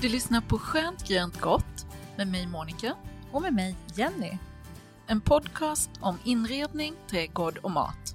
Du lyssnar på Skönt grönt gott med mig Monica Och med mig, Jenny. En podcast om inredning, trädgård och mat.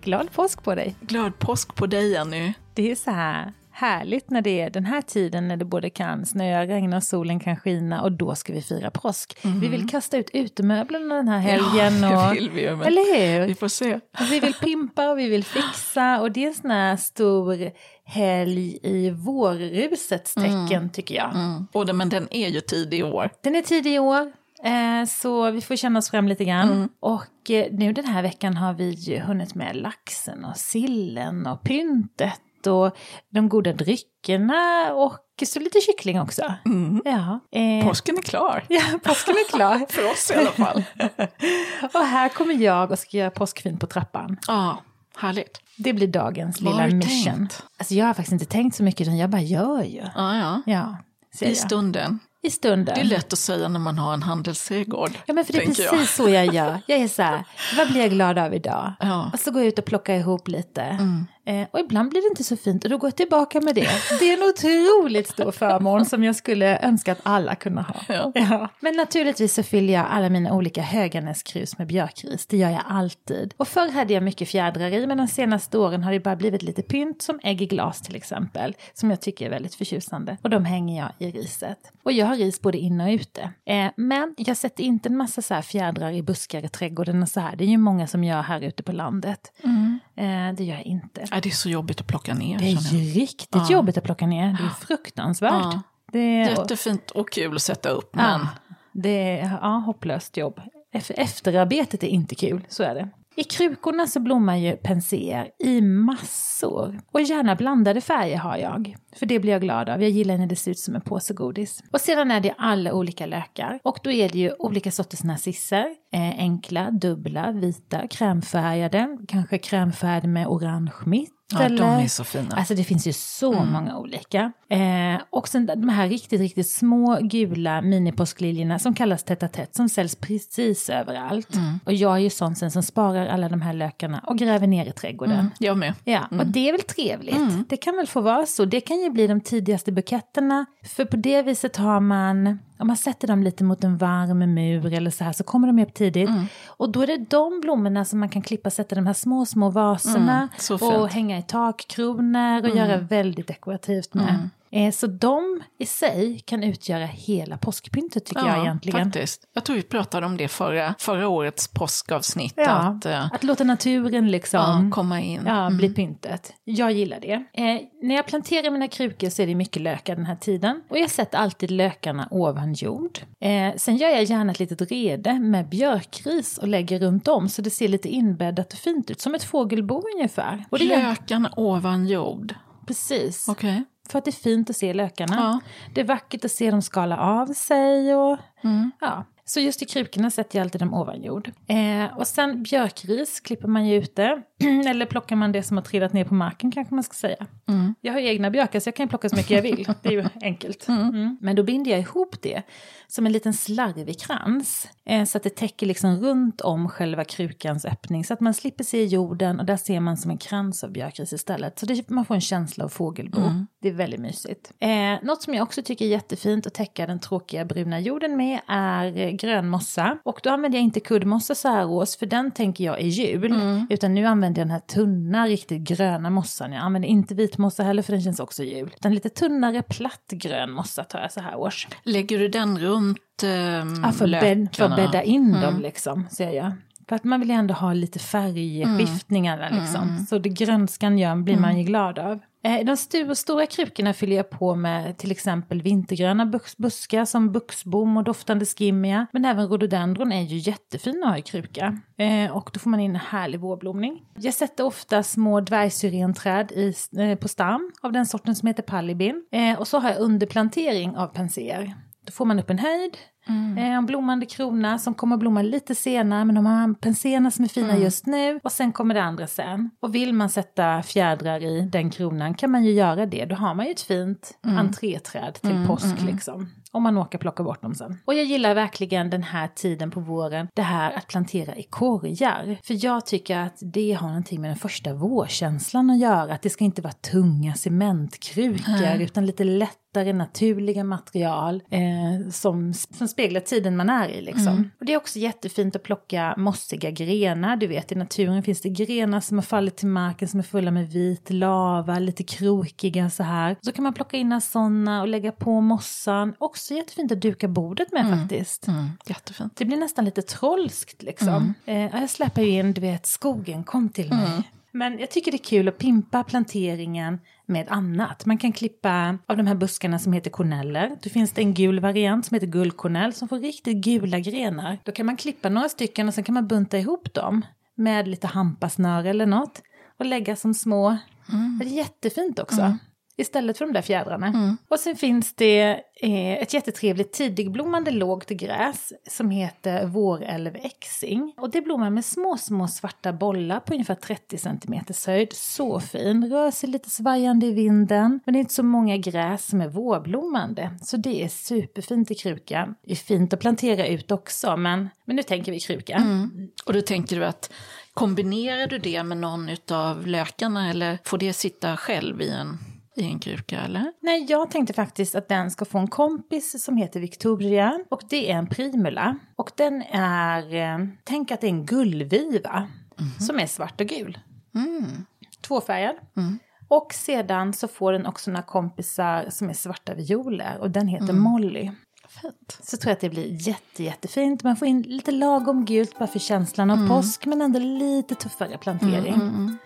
Glad påsk på dig! Glad påsk på dig Jenny! Det är så här härligt när det är den här tiden när det både kan snöa, regna och solen kan skina och då ska vi fira påsk. Mm. Vi vill kasta ut utemöblerna den här helgen. Ja, och, vill vi, eller hur? Vi får se. Vi vill pimpa och vi vill fixa och det är en sån här stor helg i vårrusets tecken mm. tycker jag. Mm. Och men den är ju tidig i år. Den är tidig i år. Eh, så vi får känna oss fram lite grann. Mm. Och eh, nu den här veckan har vi ju hunnit med laxen och sillen och pyntet och de goda dryckerna och så lite kyckling också. Mm. Ja. Eh, påsken är klar. Ja, påsken är klar. För oss i alla fall. och här kommer jag och ska göra påskfint på trappan. Ja, ah, härligt. Det blir dagens lilla mission. Tänkt? Alltså jag har faktiskt inte tänkt så mycket, utan jag bara gör ju. Ah, ja, ja. I stunden i stunden. Det är lätt att säga när man har en handelsträdgård. Ja, men för det är precis jag. så jag gör. Jag är så här, vad blir jag glad av idag? Ja. Och så går jag ut och plockar ihop lite. Mm. Eh, och ibland blir det inte så fint och då går jag tillbaka med det. Det är en otroligt stor förmån som jag skulle önska att alla kunde ha. Ja. Ja. Men naturligtvis så fyller jag alla mina olika Höganäskrus med björkris. Det gör jag alltid. Och förr hade jag mycket fjädrar i men de senaste åren har det bara blivit lite pynt som ägg i glas till exempel. Som jag tycker är väldigt förtjusande. Och de hänger jag i riset. Och jag har ris både inne och ute. Eh, men jag sätter inte en massa så fjädrar i buskar i trädgården och så här. Det är ju många som gör här ute på landet. Mm. Eh, det gör jag inte. Ja, det är så jobbigt att plocka ner. Det är ju riktigt ja. jobbigt att plocka ner. Det är fruktansvärt. Ja. Det är, Jättefint och kul att sätta upp. Men... Ja, det är ja, hopplöst jobb. Efterarbetet är inte kul, så är det. I krukorna så blommar ju penséer i massor. Och gärna blandade färger har jag. För det blir jag glad av. Jag gillar när det ser ut som en påse godis. Och sedan är det alla olika lökar. Och då är det ju olika sorters narcisser. Eh, enkla, dubbla, vita, krämfärgade. Kanske krämfärgade med orange mitt Ja, eller, de är så fina. Alltså det finns ju så mm. många olika. Eh, och sen de här riktigt, riktigt små gula minipåskliljorna som kallas tätt tätt som säljs precis överallt. Mm. Och jag är ju sån sen som sparar alla de här lökarna och gräver ner i trädgården. Mm. Jag med. Ja, och mm. det är väl trevligt. Mm. Det kan väl få vara så. Det kan ju bli de tidigaste buketterna. För på det viset har man om man sätter dem lite mot en varm mur eller så här så kommer de upp tidigt. Mm. Och då är det de blommorna som man kan klippa, sätta de här små, små vaserna mm, och hänga i takkronor och mm. göra väldigt dekorativt med. Eh, så de i sig kan utgöra hela påskpyntet tycker ja, jag egentligen. faktiskt. Jag tror vi pratade om det förra, förra årets påskavsnitt. Ja, att, uh, att låta naturen liksom ja, komma in. Ja, mm. bli pyntet. Jag gillar det. Eh, när jag planterar mina krukor så är det mycket lökar den här tiden. Och jag sätter alltid lökarna ovan jord. Eh, sen gör jag gärna ett litet rede med björkris och lägger runt om så det ser lite inbäddat och fint ut. Som ett fågelbo ungefär. Och det lökarna ovan jord? Precis. Okej. Okay. För att det är fint att se lökarna. Ja. Det är vackert att se dem skala av sig. Och, mm. ja. Så just i krukorna sätter jag alltid dem ovan jord. Eh, och sen björkris klipper man ju ute. Eller plockar man det som har trillat ner på marken kanske man ska säga. Mm. Jag har egna björkar så jag kan plocka så mycket jag vill. Det är ju enkelt. Mm. Mm. Men då binder jag ihop det som en liten slarvig krans. Eh, så att det täcker liksom runt om själva krukans öppning. Så att man slipper se jorden och där ser man som en krans av björkris istället. Så det, man får en känsla av fågelbo. Mm. Det är väldigt mysigt. Eh, något som jag också tycker är jättefint att täcka den tråkiga bruna jorden med är grön mossa. Och då använder jag inte kuddmossa så här års för den tänker jag är jul. Mm. Utan nu använder jag den här tunna, riktigt gröna mossan. Jag använder inte vitmossa heller för den känns också jul. Utan lite tunnare, platt grön mossa tar jag så här års. Lägger du den runt eh, ja, för, bäd, för att bädda in mm. dem liksom, ser jag. För att man vill ju ändå ha lite färgskiftningar mm. liksom. Mm. Så det grönskan gör blir man ju mm. glad av. Eh, de st stora krukorna fyller jag på med till exempel vintergröna bus buskar som buxbom och doftande skimia. Men även rhododendron är ju jättefin att ha i kruka. Eh, och då får man in en härlig vårblomning. Jag sätter ofta små dvärgsyrenträd i, eh, på stam av den sorten som heter pallibin. Eh, och så har jag underplantering av penséer. Då får man upp en höjd, Mm. En blommande krona som kommer att blomma lite senare, men de har penséerna som är fina mm. just nu. Och sen kommer det andra sen. Och vill man sätta fjädrar i den kronan kan man ju göra det. Då har man ju ett fint mm. entréträd till mm, påsk mm, liksom. Om man åker plocka bort dem sen. Och jag gillar verkligen den här tiden på våren, det här att plantera i korgar. För jag tycker att det har någonting med den första vårkänslan att göra. Att det ska inte vara tunga cementkrukor, utan lite lättare naturliga material eh, som, som speglar tiden man är i. Liksom. Mm. Och det är också jättefint att plocka mossiga grenar. Du vet, i naturen finns det grenar som har fallit till marken som är fulla med vit lava, lite krokiga så här. Så kan man plocka in sådana och lägga på mossan. Också jättefint att duka bordet med mm. faktiskt. Mm. Jättefint. Det blir nästan lite trollskt liksom. Mm. Eh, jag släpper ju in, du vet, skogen kom till mig. Men jag tycker det är kul att pimpa planteringen med annat. Man kan klippa av de här buskarna som heter korneller. Då finns det en gul variant som heter guldkornell som får riktigt gula grenar. Då kan man klippa några stycken och sen kan man bunta ihop dem med lite hampasnöre eller något och lägga som små. Mm. Det är jättefint också. Mm istället för de där fjädrarna. Mm. Och sen finns det eh, ett jättetrevligt tidigblommande lågt gräs som heter vårälvexing. Och det blommar med små, små svarta bollar på ungefär 30 cm höjd. Så fin, rör sig lite svajande i vinden. Men det är inte så många gräs som är vårblommande. Så det är superfint i kruka. Det är fint att plantera ut också, men, men nu tänker vi kruka. Mm. Och då tänker du att Kombinerar du det med någon av lökarna eller får det sitta själv i en i en kruka eller? Nej, jag tänkte faktiskt att den ska få en kompis som heter Victoria och det är en primula. Och den är, eh, tänk att det är en gullviva mm som är svart och gul. Mm. Tvåfärgad. Mm. Och sedan så får den också några kompisar som är svarta violer och den heter mm. Molly. Fint. Så tror jag att det blir jätte, jättefint. Man får in lite lagom gult bara för känslan av mm. påsk men ändå lite tuffare plantering.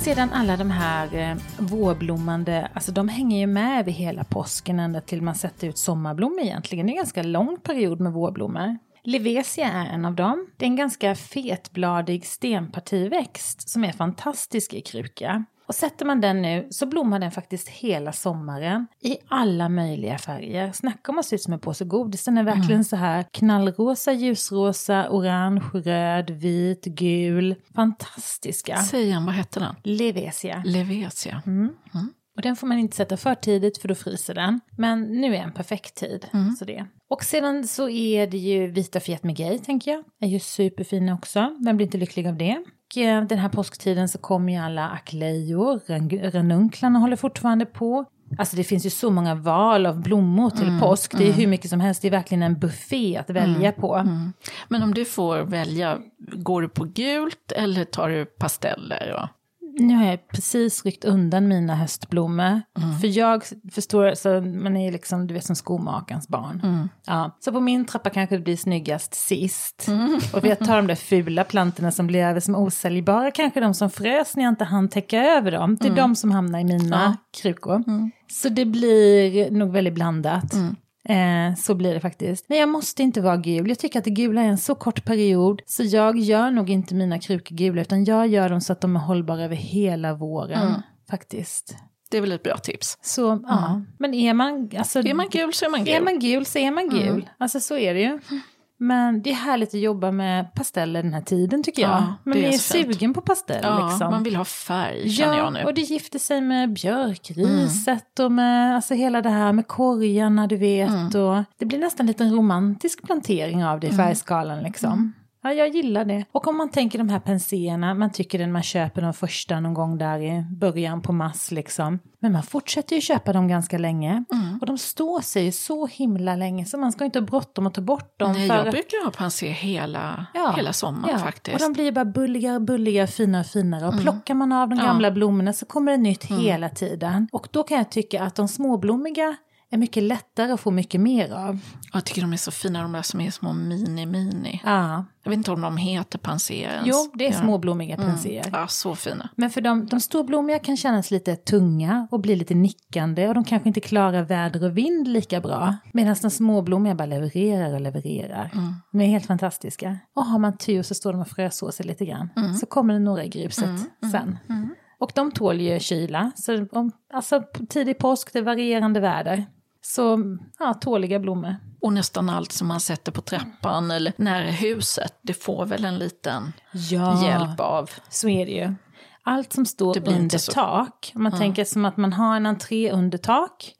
Sedan alla de här eh, vårblommande, alltså de hänger ju med över hela påsken ända till man sätter ut sommarblommor egentligen. Det är en ganska lång period med vårblommor. Levesia är en av dem. Det är en ganska fetbladig stenpartiväxt som är fantastisk i kruka. Och sätter man den nu så blommar den faktiskt hela sommaren i alla möjliga färger. Snacka om att se ut som en påse godis. Den är verkligen mm. så här knallrosa, ljusrosa, orange, röd, vit, gul. Fantastiska. Säg igen, vad heter den? Levesia. Levesia. Mm. Mm. Och den får man inte sätta för tidigt för då fryser den. Men nu är en perfekt tid. Mm. Så det. Och sedan så är det ju vita Fiat Migay tänker jag. Är ju superfina också. Vem blir inte lycklig av det? Eh, den här påsktiden så kommer ju alla aklejor, ranunklarna håller fortfarande på. Alltså det finns ju så många val av blommor till mm, påsk. Det är mm. hur mycket som helst. Det är verkligen en buffé att välja mm, på. Mm. Men om du får välja, går du på gult eller tar du pasteller? Och nu har jag precis ryckt undan mina höstblommor. Mm. För jag förstår, så man är liksom, du vet som skomakarens barn. Mm. Ja. Så på min trappa kanske det blir snyggast sist. Mm. Och jag tar de där fula plantorna som blir över som osäljbara, kanske de som frös när jag inte hann täcka över dem. Det är mm. de som hamnar i mina ja. krukor. Mm. Så det blir nog väldigt blandat. Mm. Eh, så blir det faktiskt. Men jag måste inte vara gul. Jag tycker att det gula är en så kort period. Så jag gör nog inte mina krukor gula. Utan jag gör dem så att de är hållbara över hela våren. Mm. Faktiskt. Det är väl ett bra tips. Så, mm. ja. Men är man... Alltså, är man gul så är man gul. Är man gul så är man gul. Mm. Alltså så är det ju. Men det är härligt att jobba med pasteller den här tiden tycker jag. Ja, man är, är sugen på pastell. Ja, liksom. man vill ha färg känner ja, jag nu. och det gifter sig med björkriset mm. och med alltså, hela det här med korgarna du vet. Mm. Och det blir nästan en romantisk plantering av det i mm. färgskalan liksom. Ja, jag gillar det. Och om man tänker de här penséerna, man tycker att man köper de första någon gång där i början på mass liksom. Men man fortsätter ju köpa dem ganska länge. Mm. Och de står sig så himla länge så man ska inte ha bråttom att ta bort dem. Nej, jag brukar ha pensé hela, ja, hela sommaren ja. faktiskt. Och de blir bara bulligare, bulligare, finare och finare. Och mm. plockar man av de gamla ja. blommorna så kommer det nytt mm. hela tiden. Och då kan jag tycka att de småblommiga är mycket lättare att få mycket mer av. Jag tycker de är så fina, de där som är små mini-mini. Ja. Jag vet inte om de heter panser ens. Jo, det är småblommiga penséer. Mm. Ja, så fina. Men för de, de storblommiga kan kännas lite tunga och bli lite nickande och de kanske inte klarar väder och vind lika bra. Medan de småblommiga bara levererar och levererar. Mm. De är helt fantastiska. Och har man tur så står de och frösåser lite grann. Så kommer det några i gruset sen. Och de tål ju kyla. Så om, alltså tidig påsk, det är varierande väder. Så ja, tåliga blommor. Och nästan allt som man sätter på trappan eller nära huset, det får väl en liten Ja. hjälp av. Så är det ju. Allt som står under så- tak, om man tänker som att man har en entré under tak,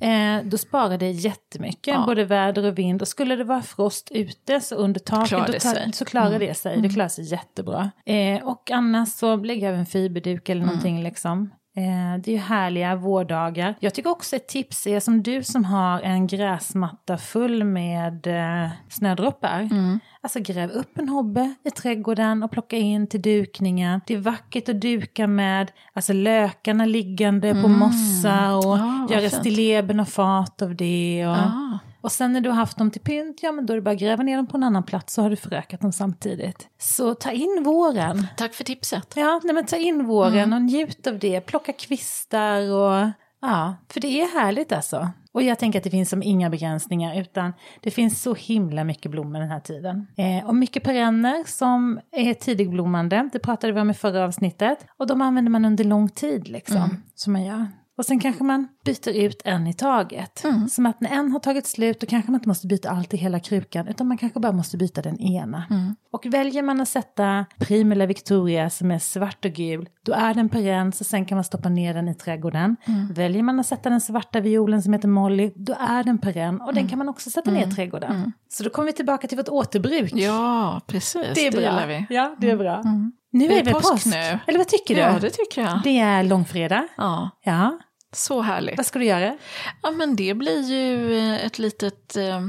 eh, då sparar det jättemycket, Mm. Ja. både väder och vind. Och skulle det vara frost ute så under taket, Klarar tar. Mm. så klarar det sig. Det klarar sig jättebra. Eh, och annars så jag en fiberduk eller någonting Mm. liksom. Eh, det är ju härliga vårdagar. Jag tycker också ett tips är som du som har en gräsmatta full med eh, snödroppar. Mm. Alltså gräv upp en hobbe i trädgården och plocka in till dukningen. Det är vackert att duka med alltså lökarna liggande på mossa och Mm. Vad göra stilleben och fat av det. Och, Ah. Och sen när du har haft dem till pynt, ja men då är det bara att gräva ner dem på en annan plats så har du förökat dem samtidigt. Så ta in våren. Tack för tipset. Ja, nej men ta in våren Mm. och njut av det. Plocka kvistar och ja, för det är härligt alltså. Och jag tänker att det finns som inga begränsningar utan det finns så himla mycket blommor den här tiden. Eh, och mycket perenner som är tidigblommande, det pratade vi om i förra avsnittet. Och de använder man under lång tid liksom, Mm. som man gör. Och sen kanske man byter ut en i taget. Mm. Som att när en har tagit slut då kanske man inte måste byta allt i hela krukan utan man kanske bara måste byta den ena. Mm. Och väljer man att sätta Primula Victoria som är svart och gul då är den perenn så sen kan man stoppa ner den i trädgården. Mm. Väljer man att sätta den svarta violen som heter Molly då är den perenn och den kan man också sätta ner i trädgården. Så då kommer vi tillbaka till vårt återbruk. Ja, precis. det är bra. gillar vi. Ja, det är bra. Nu Det är är det påsk påsk. nu. Eller vad tycker du? Ja, det tycker jag. Det är långfredag. Ja, Ja. så härligt. Vad ska du göra? Ja, men det blir ju eh, ett litet... Eh,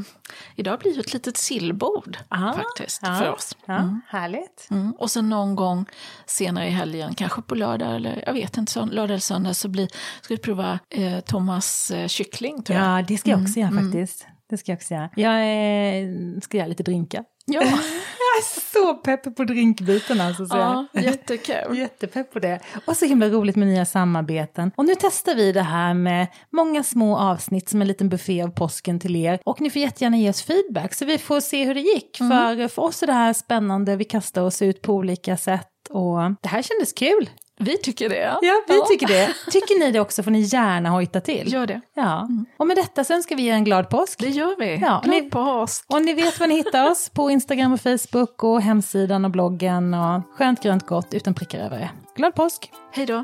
idag blir ju ett litet sillbord Ah, faktiskt ja, för oss. Ja, Härligt. Mm. Och sen någon gång senare i helgen, kanske på lördag eller jag vet inte, så, lördag eller söndag så blir, ska vi prova eh, Thomas eh, kyckling tror jag. Ja, det ska jag också göra faktiskt. Det ska jag också göra. Jag eh, ska göra lite drinkar. Ja, Jag är så pepp på drinkbiten alltså. Så ja jättekul. Jättepepp på det. Och så himla roligt med nya samarbeten. Och nu testar vi det här med många små avsnitt som en liten buffé av påsken till er. Och ni får jättegärna ge oss feedback så vi får se hur det gick. För, för oss är det här spännande, vi kastar oss ut på olika sätt. Och det här kändes kul. Vi tycker det. Ja, vi tycker det. Tycker ni det också får ni gärna hojta till. Gör det. Ja. Och med detta så önskar vi er en glad påsk. Det gör vi. Ja, Glad ni- påsk. Och ni vet var ni hittar oss på Instagram och Facebook och hemsidan och bloggen och skönt grönt gott utan prickar över det. Glad påsk! Hej då.